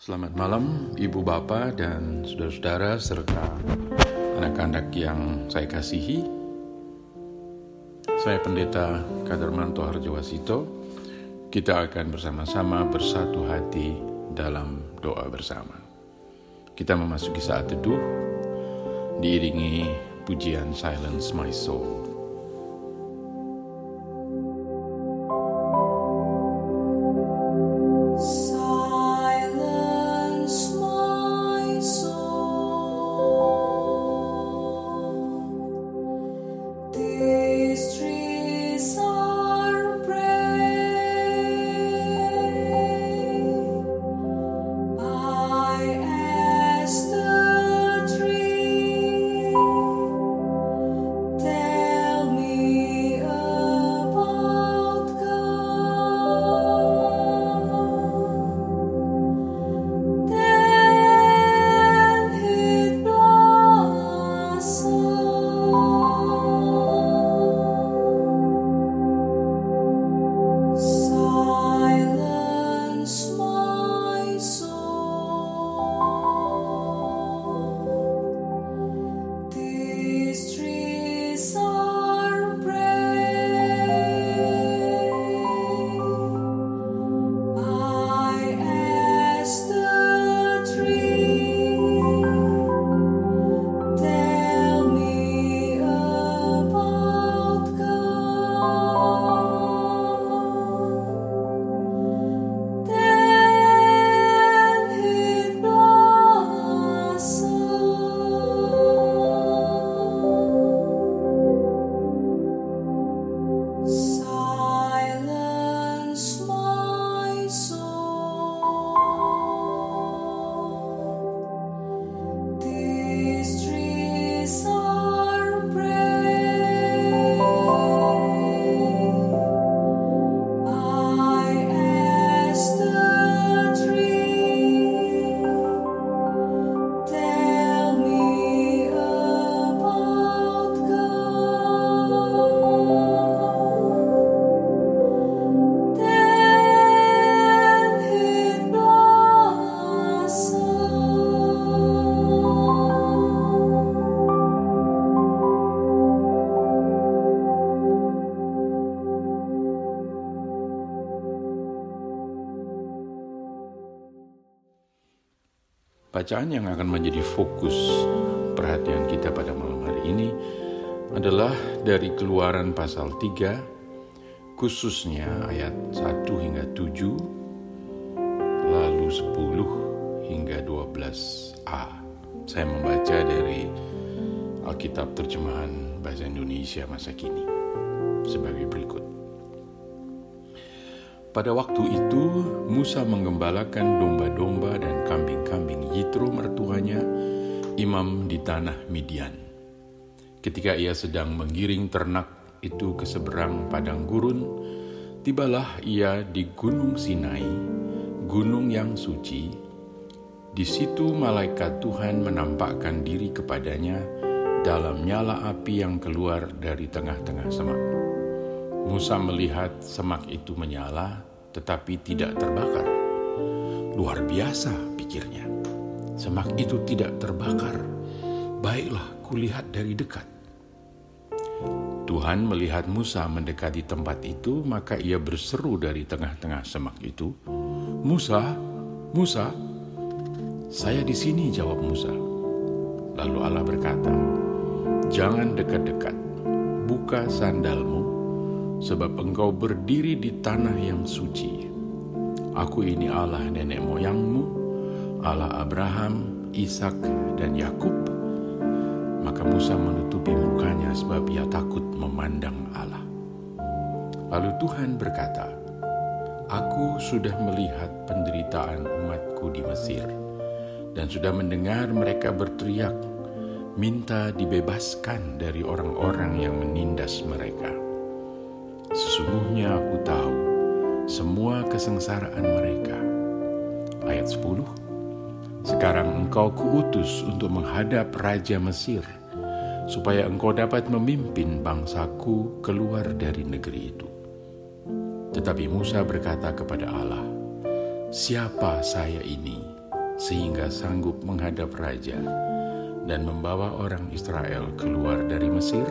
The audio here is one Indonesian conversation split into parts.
Selamat malam, Ibu Bapak dan saudara-saudara serta anak-anak yang saya kasihi. Saya Pendeta Kadarmanto Harjawasito. Kita akan bersama-sama bersatu hati dalam doa bersama. Kita memasuki saat teduh diiringi pujian Silence My Soul. Soul. Bacaan yang akan menjadi fokus perhatian kita pada malam hari ini adalah dari Keluaran pasal 3 khususnya ayat 1 hingga 7 lalu 10 hingga 12a. Saya membaca dari Alkitab terjemahan bahasa Indonesia masa kini sebagai berikut. Pada waktu itu, Musa menggembalakan domba-domba dan kambing-kambing Yitro mertuanya, imam di tanah Midian. Ketika ia sedang menggiring ternak itu ke seberang padang gurun, tibalah ia di Gunung Sinai, gunung yang suci. Di situ malaikat Tuhan menampakkan diri kepadanya dalam nyala api yang keluar dari tengah-tengah semak. Musa melihat semak itu menyala, tetapi tidak terbakar. Luar biasa, pikirnya. Semak itu tidak terbakar. Baiklah, kulihat dari dekat. Tuhan melihat Musa mendekati tempat itu, maka ia berseru dari tengah-tengah semak itu, "Musa, Musa!" "Saya di sini," jawab Musa. Lalu Allah berkata, "Jangan dekat-dekat. Buka sandalmu, sebab engkau berdiri di tanah yang suci. Aku ini Allah nenek moyangmu, Allah Abraham, Ishak, dan Yakub." Maka Musa menutupi mukanya sebab ia takut memandang Allah. Lalu Tuhan berkata, Aku sudah melihat penderitaan umatku di Mesir dan sudah mendengar mereka berteriak, minta dibebaskan dari orang-orang yang menindas mereka. Sesungguhnya aku tahu semua kesengsaraan mereka. Ayat 10 Sekarang engkau kuutus untuk menghadap Raja Mesir, supaya engkau dapat memimpin bangsaku keluar dari negeri itu. Tetapi Musa berkata kepada Allah, Siapa saya ini sehingga sanggup menghadap raja dan membawa orang Israel keluar dari Mesir?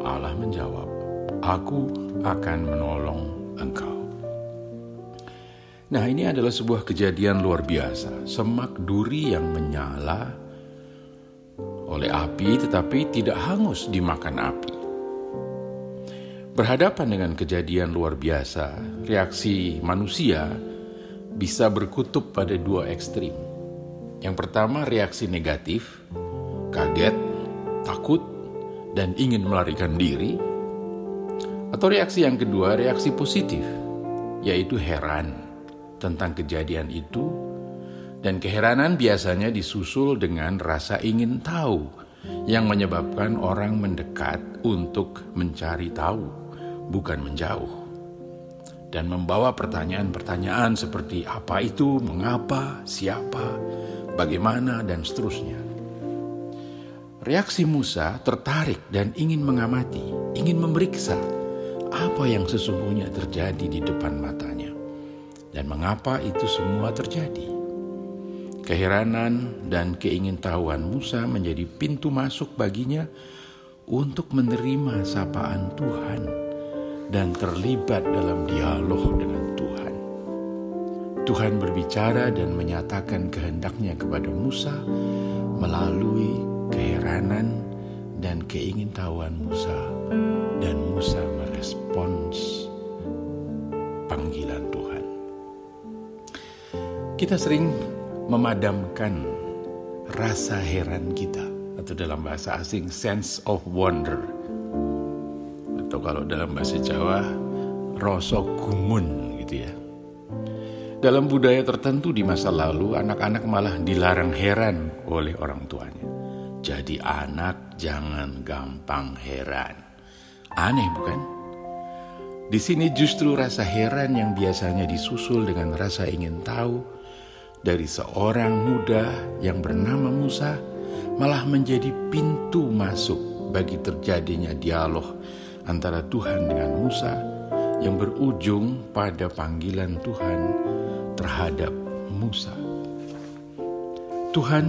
Allah menjawab, "Aku akan menolong engkau." Nah, ini adalah sebuah kejadian luar biasa. Semak duri yang menyala oleh api tetapi tidak hangus dimakan api. Berhadapan dengan kejadian luar biasa, reaksi manusia bisa berkutub pada dua ekstrim. Yang pertama reaksi negatif, kaget, takut, dan ingin melarikan diri. Atau reaksi yang kedua, reaksi positif, yaitu heran tentang kejadian itu. Dan keheranan biasanya disusul dengan rasa ingin tahu yang menyebabkan orang mendekat untuk mencari tahu bukan menjauh, dan membawa pertanyaan-pertanyaan seperti apa itu, mengapa, siapa, bagaimana, dan seterusnya. Reaksi Musa tertarik dan ingin mengamati, ingin memeriksa apa yang sesungguhnya terjadi di depan matanya, dan mengapa itu semua terjadi. Keheranan dan keingintahuan Musa menjadi pintu masuk baginya untuk menerima sapaan Tuhan dan terlibat dalam dialog dengan Tuhan. Tuhan berbicara dan menyatakan kehendaknya kepada Musa melalui keheranan dan keingintahuan Musa dan Musa merespons panggilan Tuhan. Kita sering memadamkan rasa heran kita atau dalam bahasa asing sense of wonder atau kalau dalam bahasa Jawa rosok gumun gitu ya. Dalam budaya tertentu di masa lalu anak-anak malah dilarang heran oleh orang tuanya. Jadi anak jangan gampang heran. Aneh bukan? Di sini justru rasa heran yang biasanya disusul dengan rasa ingin tahu dari seorang muda yang bernama Musa malah menjadi pintu masuk bagi terjadinya dialog antara Tuhan dengan Musa yang berujung pada panggilan Tuhan terhadap Musa. Tuhan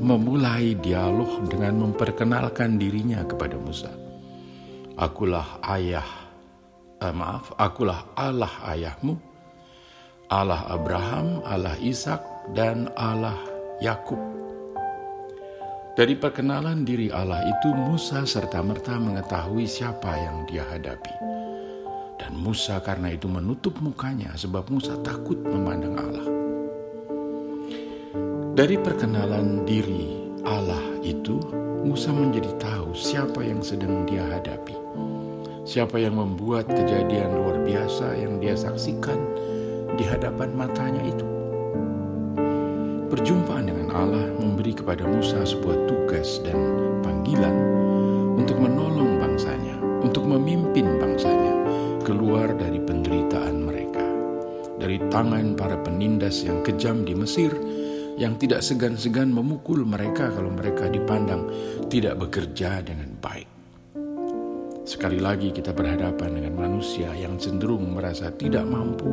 memulai dialog dengan memperkenalkan dirinya kepada Musa. Akulah ayah, eh, maaf, akulah Allah ayahmu, Allah Abraham, Allah Ishak, dan Allah Yakub. Dari perkenalan diri Allah itu Musa serta-merta mengetahui siapa yang dia hadapi. Dan Musa karena itu menutup mukanya sebab Musa takut memandang Allah. Dari perkenalan diri Allah itu Musa menjadi tahu siapa yang sedang dia hadapi. Siapa yang membuat kejadian luar biasa yang dia saksikan di hadapan matanya itu. Perjumpaan dengan Allah memberi kepada Musa sebuah tugas dan panggilan untuk menolong bangsanya, untuk memimpin bangsanya keluar dari penderitaan mereka, dari tangan para penindas yang kejam di Mesir yang tidak segan-segan memukul mereka kalau mereka dipandang tidak bekerja dengan baik. Sekali lagi kita berhadapan dengan manusia yang cenderung merasa tidak mampu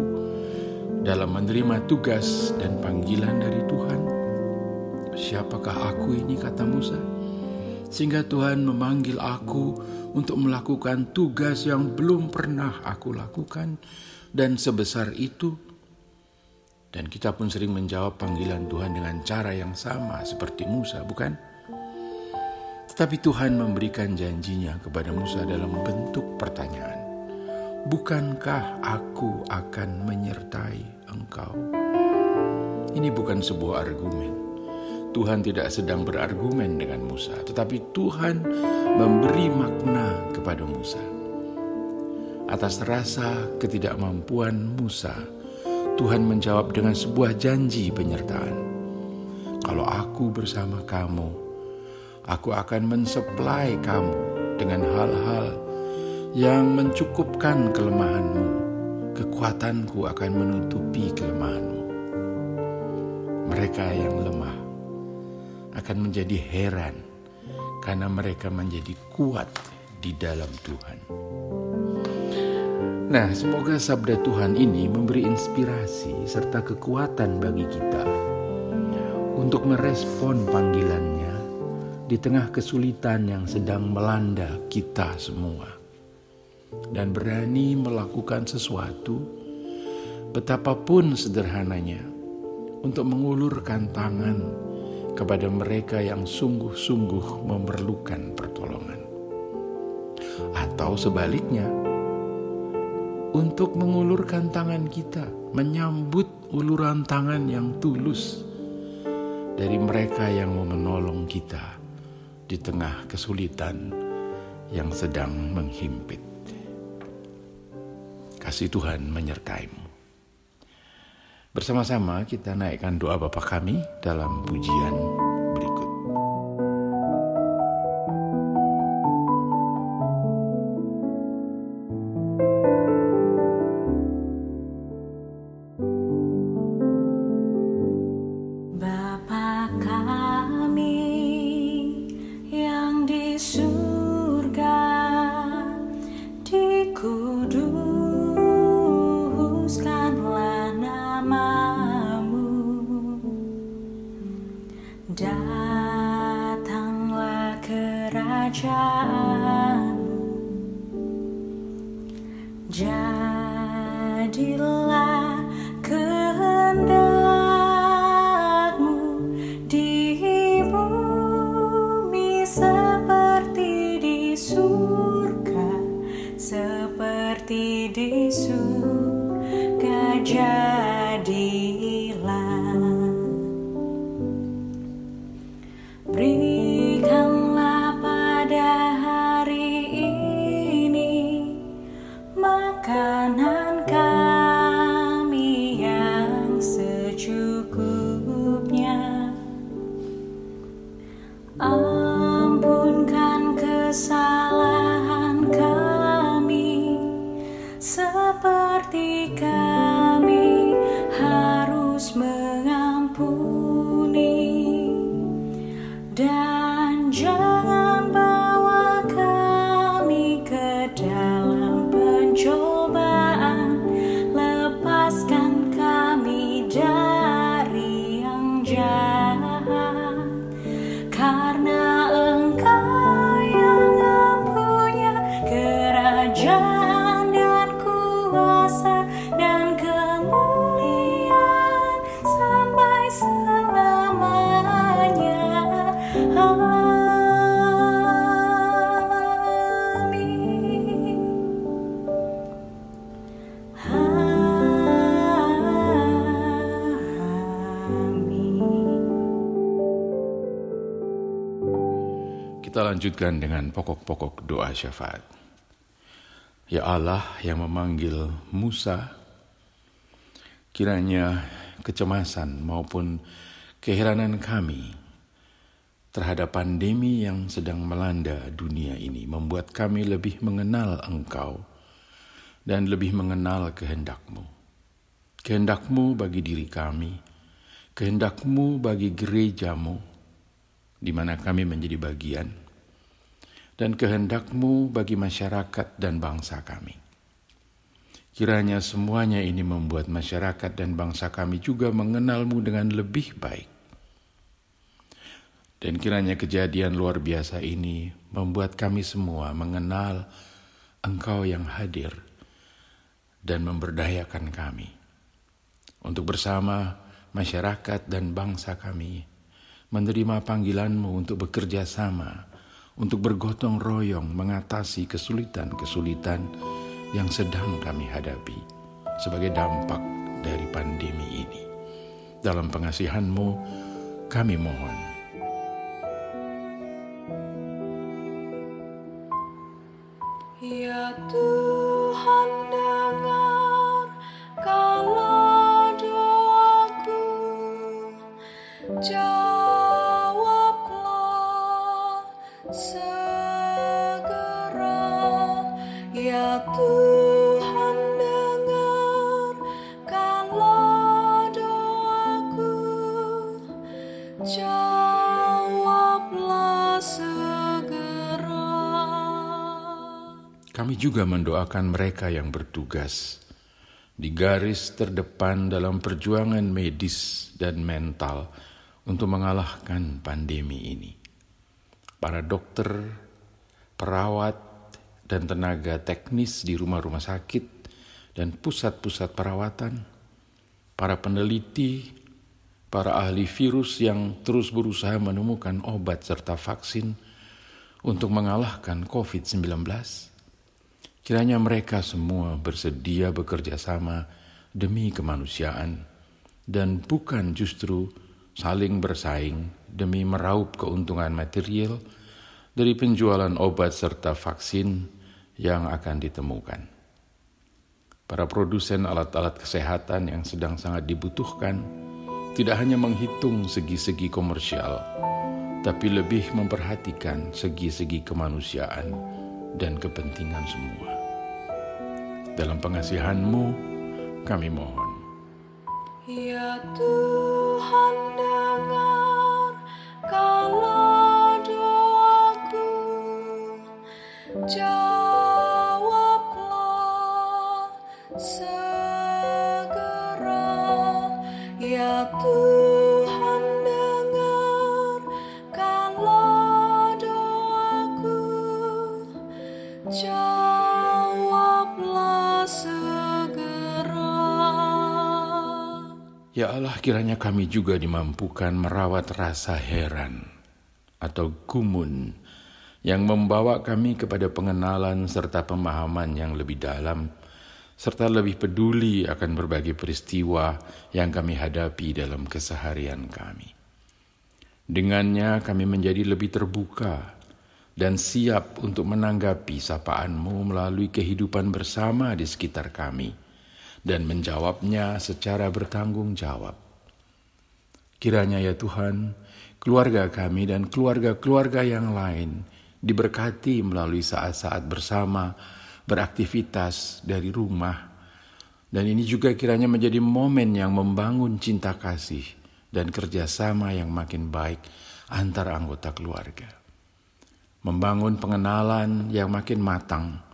dalam menerima tugas dan panggilan dari Tuhan. Siapakah aku ini kata Musa? Sehingga Tuhan memanggil aku untuk melakukan tugas yang belum pernah aku lakukan dan sebesar itu. Dan kita pun sering menjawab panggilan Tuhan dengan cara yang sama seperti Musa, bukan? Tetapi Tuhan memberikan janjinya kepada Musa dalam bentuk pertanyaan. Bukankah aku akan menyertai engkau? Ini bukan sebuah argumen. Tuhan tidak sedang berargumen dengan Musa, tetapi Tuhan memberi makna kepada Musa. Atas rasa ketidakmampuan Musa, Tuhan menjawab dengan sebuah janji penyertaan. Kalau aku bersama kamu, aku akan mensuplai kamu dengan hal-hal yang mencukupkan kelemahanmu, kekuatanku akan menutupi kelemahanmu. Mereka yang lemah akan menjadi heran karena mereka menjadi kuat di dalam Tuhan. Nah, semoga sabda Tuhan ini memberi inspirasi serta kekuatan bagi kita untuk merespon panggilannya di tengah kesulitan yang sedang melanda kita semua dan berani melakukan sesuatu betapapun sederhananya untuk mengulurkan tangan kepada mereka yang sungguh-sungguh memerlukan pertolongan. Atau sebaliknya, untuk mengulurkan tangan kita, menyambut uluran tangan yang tulus dari mereka yang mau menolong kita di tengah kesulitan yang sedang menghimpit. Kasih Tuhan menyertaimu. Bersama-sama kita naikkan doa Bapa kami dalam pujian di surga lanjutkan dengan pokok-pokok doa syafaat. Ya Allah yang memanggil Musa, kiranya kecemasan maupun keheranan kami terhadap pandemi yang sedang melanda dunia ini membuat kami lebih mengenal Engkau dan lebih mengenal kehendakmu. Kehendakmu bagi diri kami, kehendakmu bagi gerejamu, di mana kami menjadi bagian, dan kehendakmu bagi masyarakat dan bangsa kami. Kiranya semuanya ini membuat masyarakat dan bangsa kami juga mengenalmu dengan lebih baik. Dan kiranya kejadian luar biasa ini membuat kami semua mengenal Engkau yang hadir dan memberdayakan kami untuk bersama masyarakat dan bangsa kami menerima panggilanmu untuk bekerja sama, untuk bergotong royong mengatasi kesulitan-kesulitan yang sedang kami hadapi sebagai dampak dari pandemi ini. Dalam pengasihanmu, kami mohon. Kami juga mendoakan mereka yang bertugas di garis terdepan dalam perjuangan medis dan mental untuk mengalahkan pandemi ini. Para dokter, perawat, dan tenaga teknis di rumah-rumah sakit dan pusat-pusat perawatan, para peneliti, para ahli virus yang terus berusaha menemukan obat serta vaksin untuk mengalahkan COVID-19. Kiranya mereka semua bersedia bekerja sama demi kemanusiaan dan bukan justru saling bersaing demi meraup keuntungan material dari penjualan obat serta vaksin yang akan ditemukan. Para produsen alat-alat kesehatan yang sedang sangat dibutuhkan tidak hanya menghitung segi-segi komersial, tapi lebih memperhatikan segi-segi kemanusiaan dan kepentingan semua. Dalam pengasihanmu, kami mohon. Ya Tuhan dengar kalau doaku Jawablah Ya Allah, kiranya kami juga dimampukan merawat rasa heran atau gumun yang membawa kami kepada pengenalan serta pemahaman yang lebih dalam, serta lebih peduli akan berbagai peristiwa yang kami hadapi dalam keseharian kami. Dengannya kami menjadi lebih terbuka dan siap untuk menanggapi sapaanmu melalui kehidupan bersama di sekitar kami dan menjawabnya secara bertanggung jawab. Kiranya ya Tuhan, keluarga kami dan keluarga-keluarga yang lain diberkati melalui saat-saat bersama beraktivitas dari rumah. Dan ini juga kiranya menjadi momen yang membangun cinta kasih dan kerjasama yang makin baik antar anggota keluarga. Membangun pengenalan yang makin matang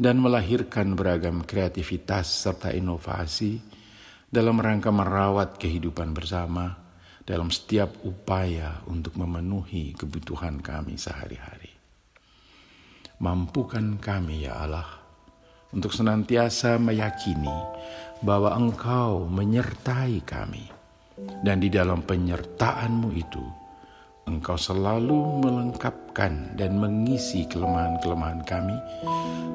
dan melahirkan beragam kreativitas serta inovasi dalam rangka merawat kehidupan bersama dalam setiap upaya untuk memenuhi kebutuhan kami sehari-hari. Mampukan kami ya Allah untuk senantiasa meyakini bahwa Engkau menyertai kami dan di dalam penyertaanmu itu Engkau selalu melengkapkan dan mengisi kelemahan-kelemahan kami,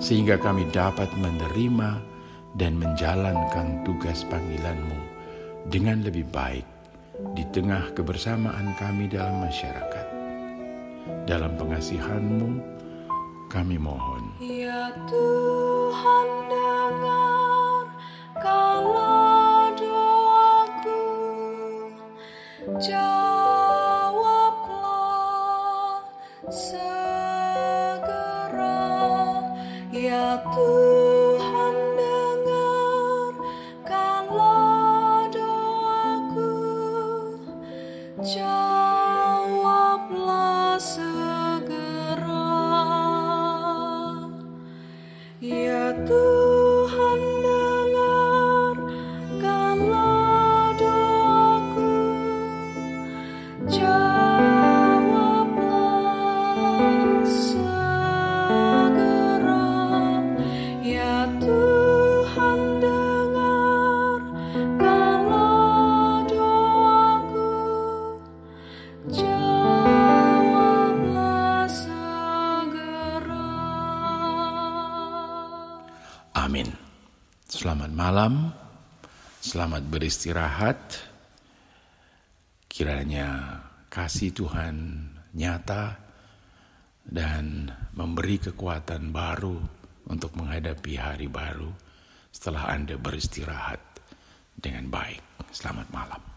sehingga kami dapat menerima dan menjalankan tugas panggilan-Mu dengan lebih baik di tengah kebersamaan kami dalam masyarakat. Dalam pengasihan-Mu, kami mohon. Ya Tuhan dengar kalau doaku Jawablah Ya malam, selamat beristirahat. Kiranya kasih Tuhan nyata dan memberi kekuatan baru untuk menghadapi hari baru setelah Anda beristirahat dengan baik. Selamat malam.